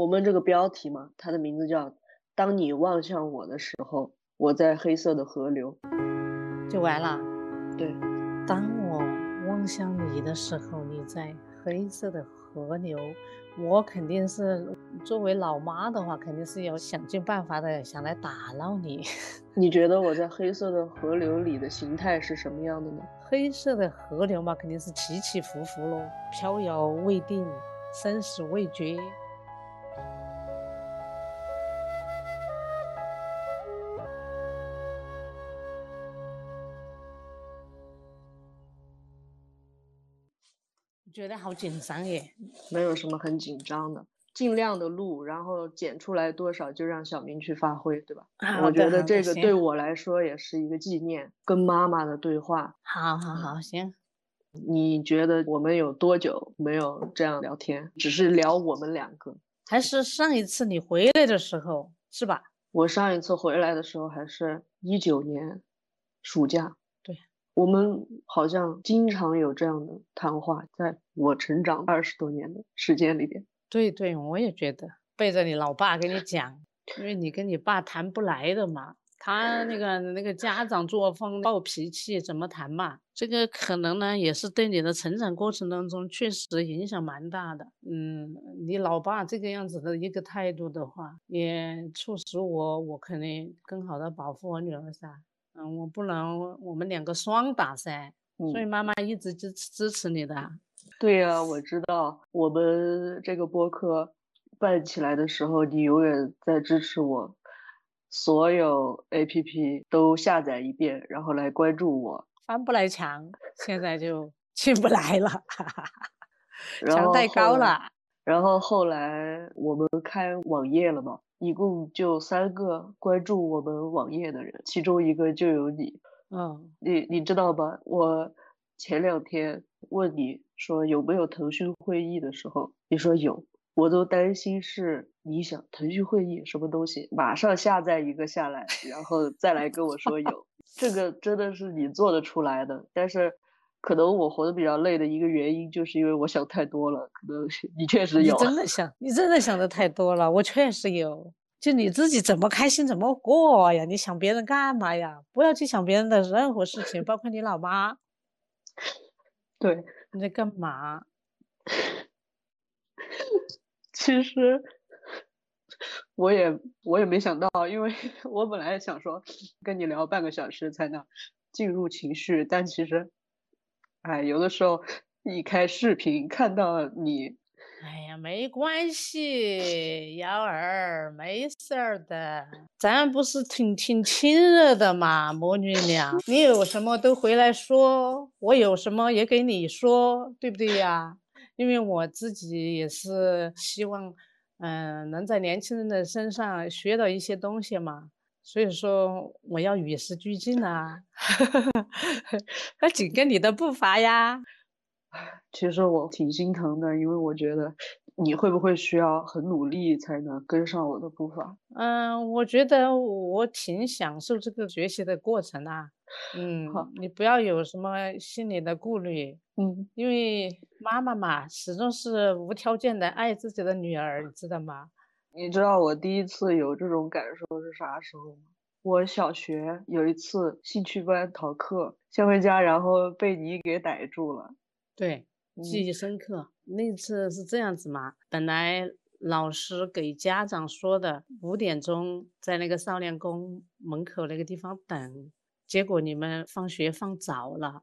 我们这个标题嘛，它的名字叫“当你望向我的时候，我在黑色的河流”，就完了。对，当我望向你的时候，你在黑色的河流，我肯定是作为老妈的话，肯定是要想尽办法的想来打捞你。你觉得我在黑色的河流里的形态是什么样的呢？黑色的河流嘛，肯定是起起伏伏咯，飘摇未定，生死未决。觉得好紧张耶，没有什么很紧张的，尽量的录，然后剪出来多少就让小明去发挥，对吧？我觉得这个对我来说也是一个纪念，跟妈妈的对话。好好好，行。你觉得我们有多久没有这样聊天？只是聊我们两个，还是上一次你回来的时候，是吧？我上一次回来的时候还是一九年暑假。我们好像经常有这样的谈话，在我成长二十多年的时间里边。对对，我也觉得背着你老爸跟你讲，因为你跟你爸谈不来的嘛，他那个那个家长作风、暴脾气，怎么谈嘛？这个可能呢，也是对你的成长过程当中确实影响蛮大的。嗯，你老爸这个样子的一个态度的话，也促使我，我肯定更好的保护我女儿噻。嗯，我不能，我们两个双打噻，所以妈妈一直支持支持你的。对呀，我知道，我们这个播客办起来的时候，你永远在支持我，所有 APP 都下载一遍，然后来关注我。翻不来墙，现在就 进不来了，墙太高了。然后后来我们开网页了嘛。一共就三个关注我们网页的人，其中一个就有你。嗯，你你知道吗？我前两天问你说有没有腾讯会议的时候，你说有，我都担心是你想腾讯会议什么东西，马上下载一个下来，然后再来跟我说有。这个真的是你做得出来的，但是。可能我活得比较累的一个原因，就是因为我想太多了。可能你确实有，你真的想，你真的想的太多了。我确实有，就你自己怎么开心怎么过呀？你想别人干嘛呀？不要去想别人的任何事情，包括你老妈。对，你在干嘛？其实我也我也没想到，因为我本来想说跟你聊半个小时才能进入情绪，但其实。哎，有的时候一开视频看到你，哎呀，没关系，幺儿，没事儿的，咱不是挺挺亲热的嘛，母女俩，你有什么都回来说，我有什么也给你说，对不对呀？因为我自己也是希望，嗯，能在年轻人的身上学到一些东西嘛。所以说我要与时俱进啊，要紧跟你的步伐呀。其实我挺心疼的，因为我觉得你会不会需要很努力才能跟上我的步伐？嗯，我觉得我挺享受这个学习的过程啊。嗯，好你不要有什么心理的顾虑。嗯，因为妈妈嘛，始终是无条件的爱自己的女儿，你知道吗？你知道我第一次有这种感受是啥时候吗？我小学有一次兴趣班逃课，先回家，然后被你给逮住了。对，记忆深刻。那次是这样子嘛？本来老师给家长说的五点钟在那个少年宫门口那个地方等，结果你们放学放早了，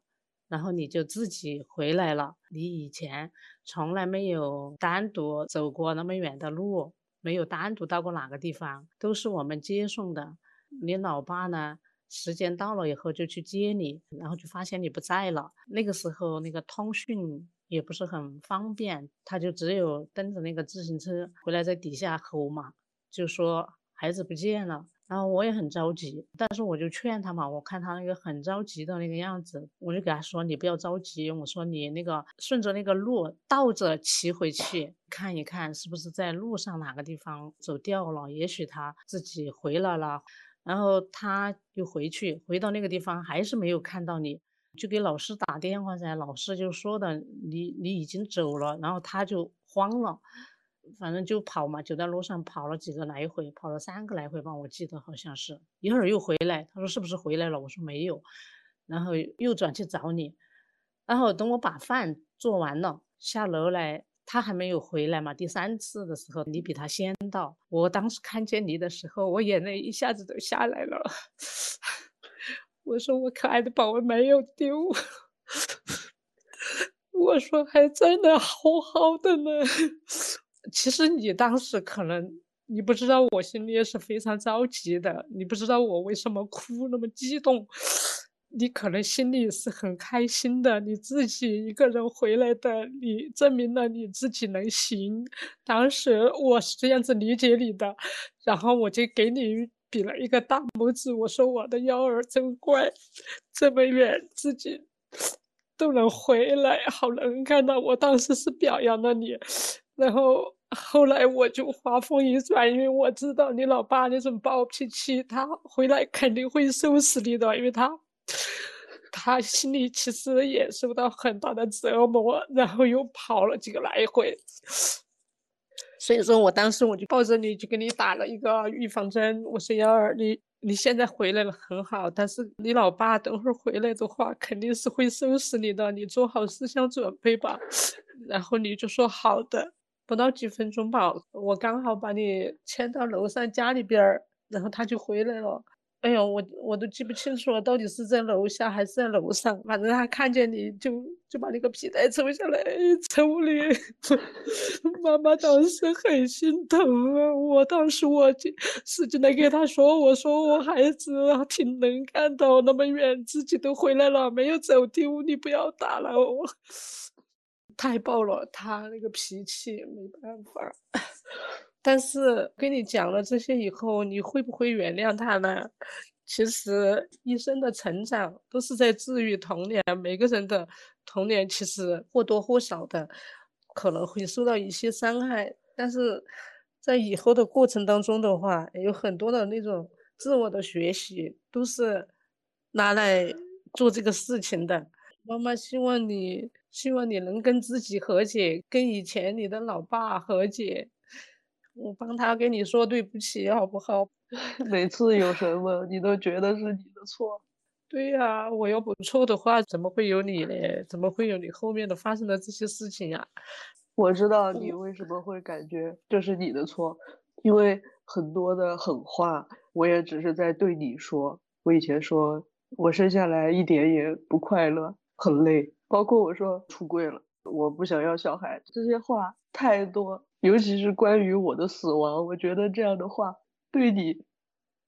然后你就自己回来了。你以前从来没有单独走过那么远的路。没有单独到过哪个地方，都是我们接送的。你老爸呢？时间到了以后就去接你，然后就发现你不在了。那个时候那个通讯也不是很方便，他就只有蹬着那个自行车回来，在底下吼嘛，就说孩子不见了。然后我也很着急，但是我就劝他嘛，我看他那个很着急的那个样子，我就给他说：“你不要着急，我说你那个顺着那个路倒着骑回去，看一看是不是在路上哪个地方走掉了，也许他自己回来了。”然后他又回去，回到那个地方还是没有看到你，就给老师打电话噻，老师就说的你你已经走了，然后他就慌了。反正就跑嘛，就在路上跑了几个来回，跑了三个来回吧，我记得好像是一会儿又回来。他说是不是回来了？我说没有，然后又转去找你。然后等我把饭做完了，下楼来，他还没有回来嘛。第三次的时候，你比他先到。我当时看见你的时候，我眼泪一下子都下来了。我说我可爱的宝贝没有丢，我说还真的好好的呢。其实你当时可能你不知道，我心里也是非常着急的。你不知道我为什么哭那么激动。你可能心里是很开心的，你自己一个人回来的，你证明了你自己能行。当时我是这样子理解你的，然后我就给你比了一个大拇指，我说我的幺儿真乖，这么远自己都能回来，好能干呐。我当时是表扬了你，然后后来我就话锋一转，因为我知道你老爸那种暴脾气，他回来肯定会收拾你的，因为他。他心里其实也受到很大的折磨，然后又跑了几个来回，所以说我当时我就抱着你就给你打了一个预防针。我说幺儿，你你现在回来了很好，但是你老爸等会儿回来的话肯定是会收拾你的，你做好思想准备吧。然后你就说好的，不到几分钟吧，我刚好把你牵到楼上家里边儿，然后他就回来了。哎呦，我我都记不清楚了，到底是在楼下还是在楼上。反正他看见你就就把那个皮带抽下来抽你。妈妈当时很心疼啊，我当时我就使劲的给他说，我说我孩子挺能干的，那么远自己都回来了，没有走丢，你不要打了我。太暴了，他那个脾气没办法。但是跟你讲了这些以后，你会不会原谅他呢？其实一生的成长都是在治愈童年，每个人的童年其实或多或少的可能会受到一些伤害，但是在以后的过程当中的话，有很多的那种自我的学习都是拿来做这个事情的。妈妈希望你，希望你能跟自己和解，跟以前你的老爸和解。我帮他跟你说对不起，好不好？每次有什么，你都觉得是你的错。对呀，我要不错的话，怎么会有你嘞？怎么会有你后面的发生的这些事情呀？我知道你为什么会感觉这是你的错，因为很多的狠话，我也只是在对你说。我以前说我生下来一点也不快乐，很累，包括我说出柜了，我不想要小孩，这些话太多。尤其是关于我的死亡，我觉得这样的话对你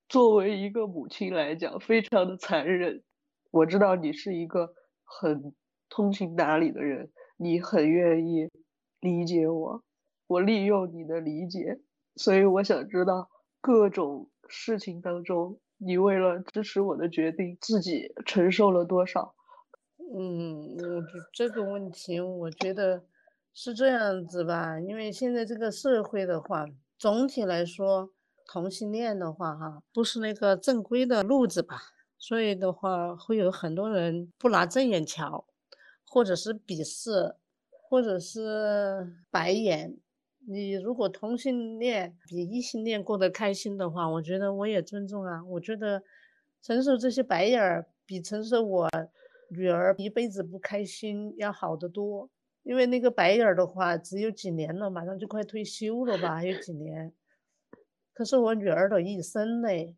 作为一个母亲来讲非常的残忍。我知道你是一个很通情达理的人，你很愿意理解我，我利用你的理解，所以我想知道各种事情当中，你为了支持我的决定，自己承受了多少？嗯，我这个问题，我觉得。是这样子吧，因为现在这个社会的话，总体来说，同性恋的话，哈，不是那个正规的路子吧，所以的话，会有很多人不拿正眼瞧，或者是鄙视，或者是白眼。你如果同性恋比异性恋过得开心的话，我觉得我也尊重啊。我觉得承受这些白眼儿，比承受我女儿一辈子不开心要好得多。因为那个白眼儿的话，只有几年了，马上就快退休了吧？还有几年。可是我女儿的一生嘞。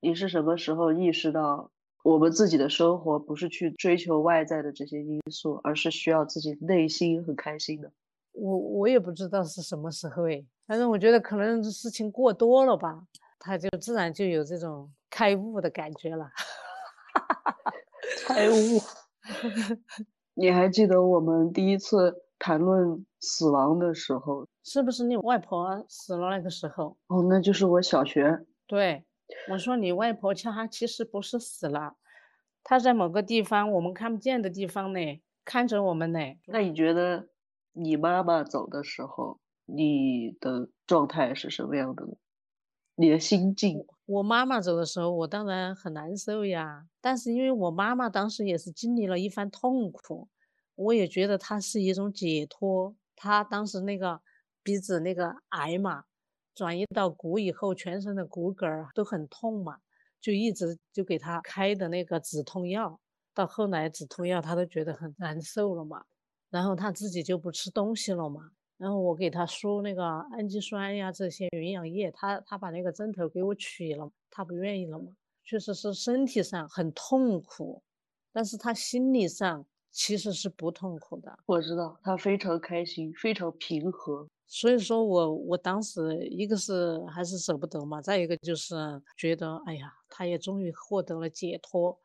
你是什么时候意识到，我们自己的生活不是去追求外在的这些因素，而是需要自己内心很开心的？我我也不知道是什么时候哎，反正我觉得可能事情过多了吧，他就自然就有这种开悟的感觉了。开悟。你还记得我们第一次谈论死亡的时候，是不是你外婆死了那个时候？哦，那就是我小学。对，我说你外婆她其实不是死了，她在某个地方我们看不见的地方呢，看着我们呢。那你觉得你妈妈走的时候，你的状态是什么样的呢？你的心境？我妈妈走的时候，我当然很难受呀。但是因为我妈妈当时也是经历了一番痛苦，我也觉得她是一种解脱。她当时那个鼻子那个癌嘛，转移到骨以后，全身的骨骼都很痛嘛，就一直就给她开的那个止痛药，到后来止痛药她都觉得很难受了嘛，然后她自己就不吃东西了嘛，然后我给他输那个氨基酸呀这些营养液，他他把那个针头给我取了，他不愿意了嘛，确实是身体上很痛苦，但是他心理上。其实是不痛苦的，我知道他非常开心，非常平和。所以说我我当时一个是还是舍不得嘛，再一个就是觉得，哎呀，他也终于获得了解脱。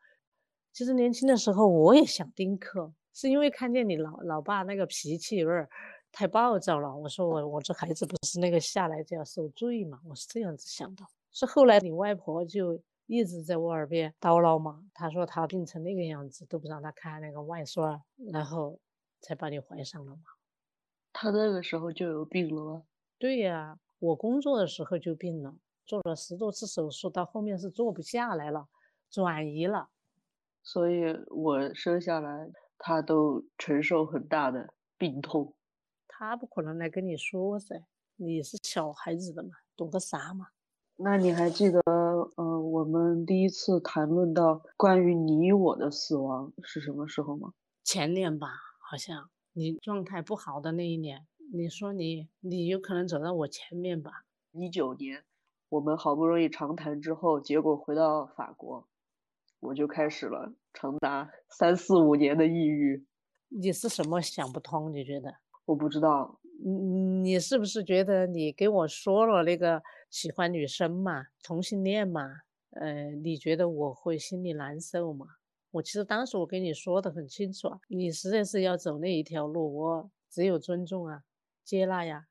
其实年轻的时候我也想丁克，是因为看见你老老爸那个脾气有点太暴躁了。我说我我这孩子不是那个下来就要受罪嘛，我是这样子想的。是后来你外婆就。一直在我耳边叨唠嘛，她说她病成那个样子都不让她看那个外孙，然后才把你怀上了嘛。她那个时候就有病了吗？对呀，我工作的时候就病了，做了十多次手术，到后面是做不下来了，转移了。所以我生下来她都承受很大的病痛。他不可能来跟你说噻，你是小孩子的嘛，懂个啥嘛？那你还记得，呃，我们第一次谈论到关于你我的死亡是什么时候吗？前年吧，好像你状态不好的那一年，你说你你有可能走到我前面吧？一九年，我们好不容易长谈之后，结果回到法国，我就开始了长达三四五年的抑郁。你是什么想不通？你觉得？我不知道。你你是不是觉得你给我说了那个喜欢女生嘛，同性恋嘛？呃，你觉得我会心里难受吗？我其实当时我跟你说的很清楚啊，你实在是要走那一条路，我只有尊重啊，接纳呀。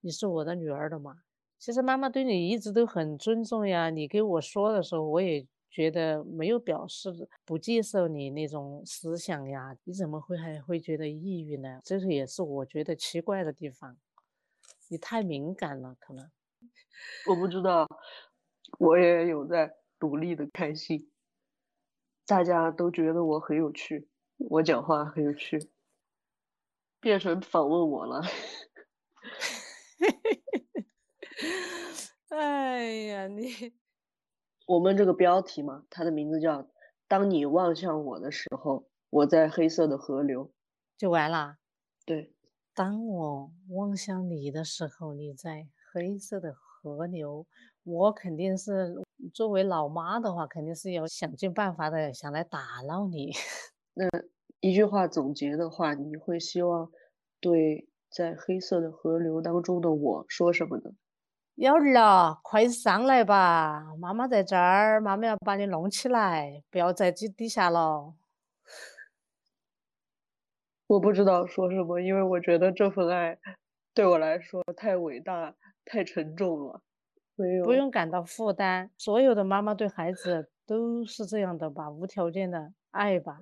你是我的女儿的嘛？其实妈妈对你一直都很尊重呀。你给我说的时候，我也。觉得没有表示不接受你那种思想呀，你怎么会还会觉得抑郁呢？这个也是我觉得奇怪的地方。你太敏感了，可能。我不知道，我也有在努力的开心。大家都觉得我很有趣，我讲话很有趣，变成访问我了。哎呀，你。我们这个标题嘛，它的名字叫“当你望向我的时候，我在黑色的河流”，就完了。对，当我望向你的时候，你在黑色的河流，我肯定是作为老妈的话，肯定是要想尽办法的想来打扰你。那一句话总结的话，你会希望对在黑色的河流当中的我说什么呢？要了，快上来吧！妈妈在这儿，妈妈要把你弄起来，不要在底底下了。我不知道说什么，因为我觉得这份爱对我来说太伟大、太沉重了。没有，不用感到负担。所有的妈妈对孩子都是这样的吧？无条件的爱吧，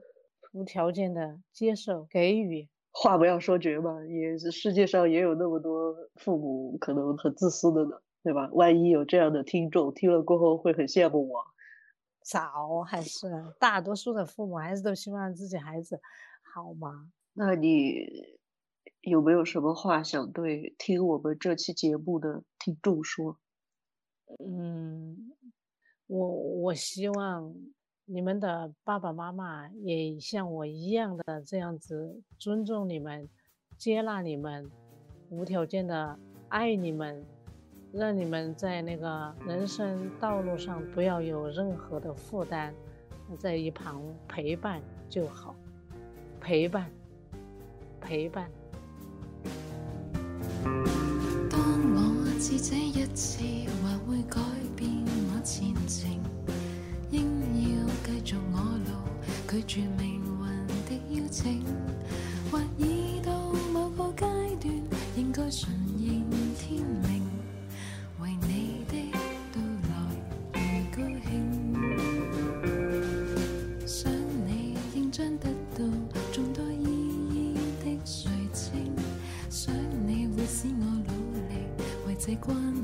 无条件的接受、给予。话不要说绝嘛，也是世界上也有那么多父母可能很自私的呢。对吧？万一有这样的听众听了过后会很羡慕我。早还是大多数的父母还是都希望自己孩子好吗？那你有没有什么话想对听我们这期节目的听众说？嗯，我我希望你们的爸爸妈妈也像我一样的这样子尊重你们、接纳你们、无条件的爱你们。让你们在那个人生道路上不要有任何的负担，在一旁陪伴就好，陪伴，陪伴。当我知这一次或会改拒绝命运的邀请，或已到某个阶段，应该顺应天命，为你的到来而高兴。想你应将得到众多意义的垂青，想你会使我努力为这关。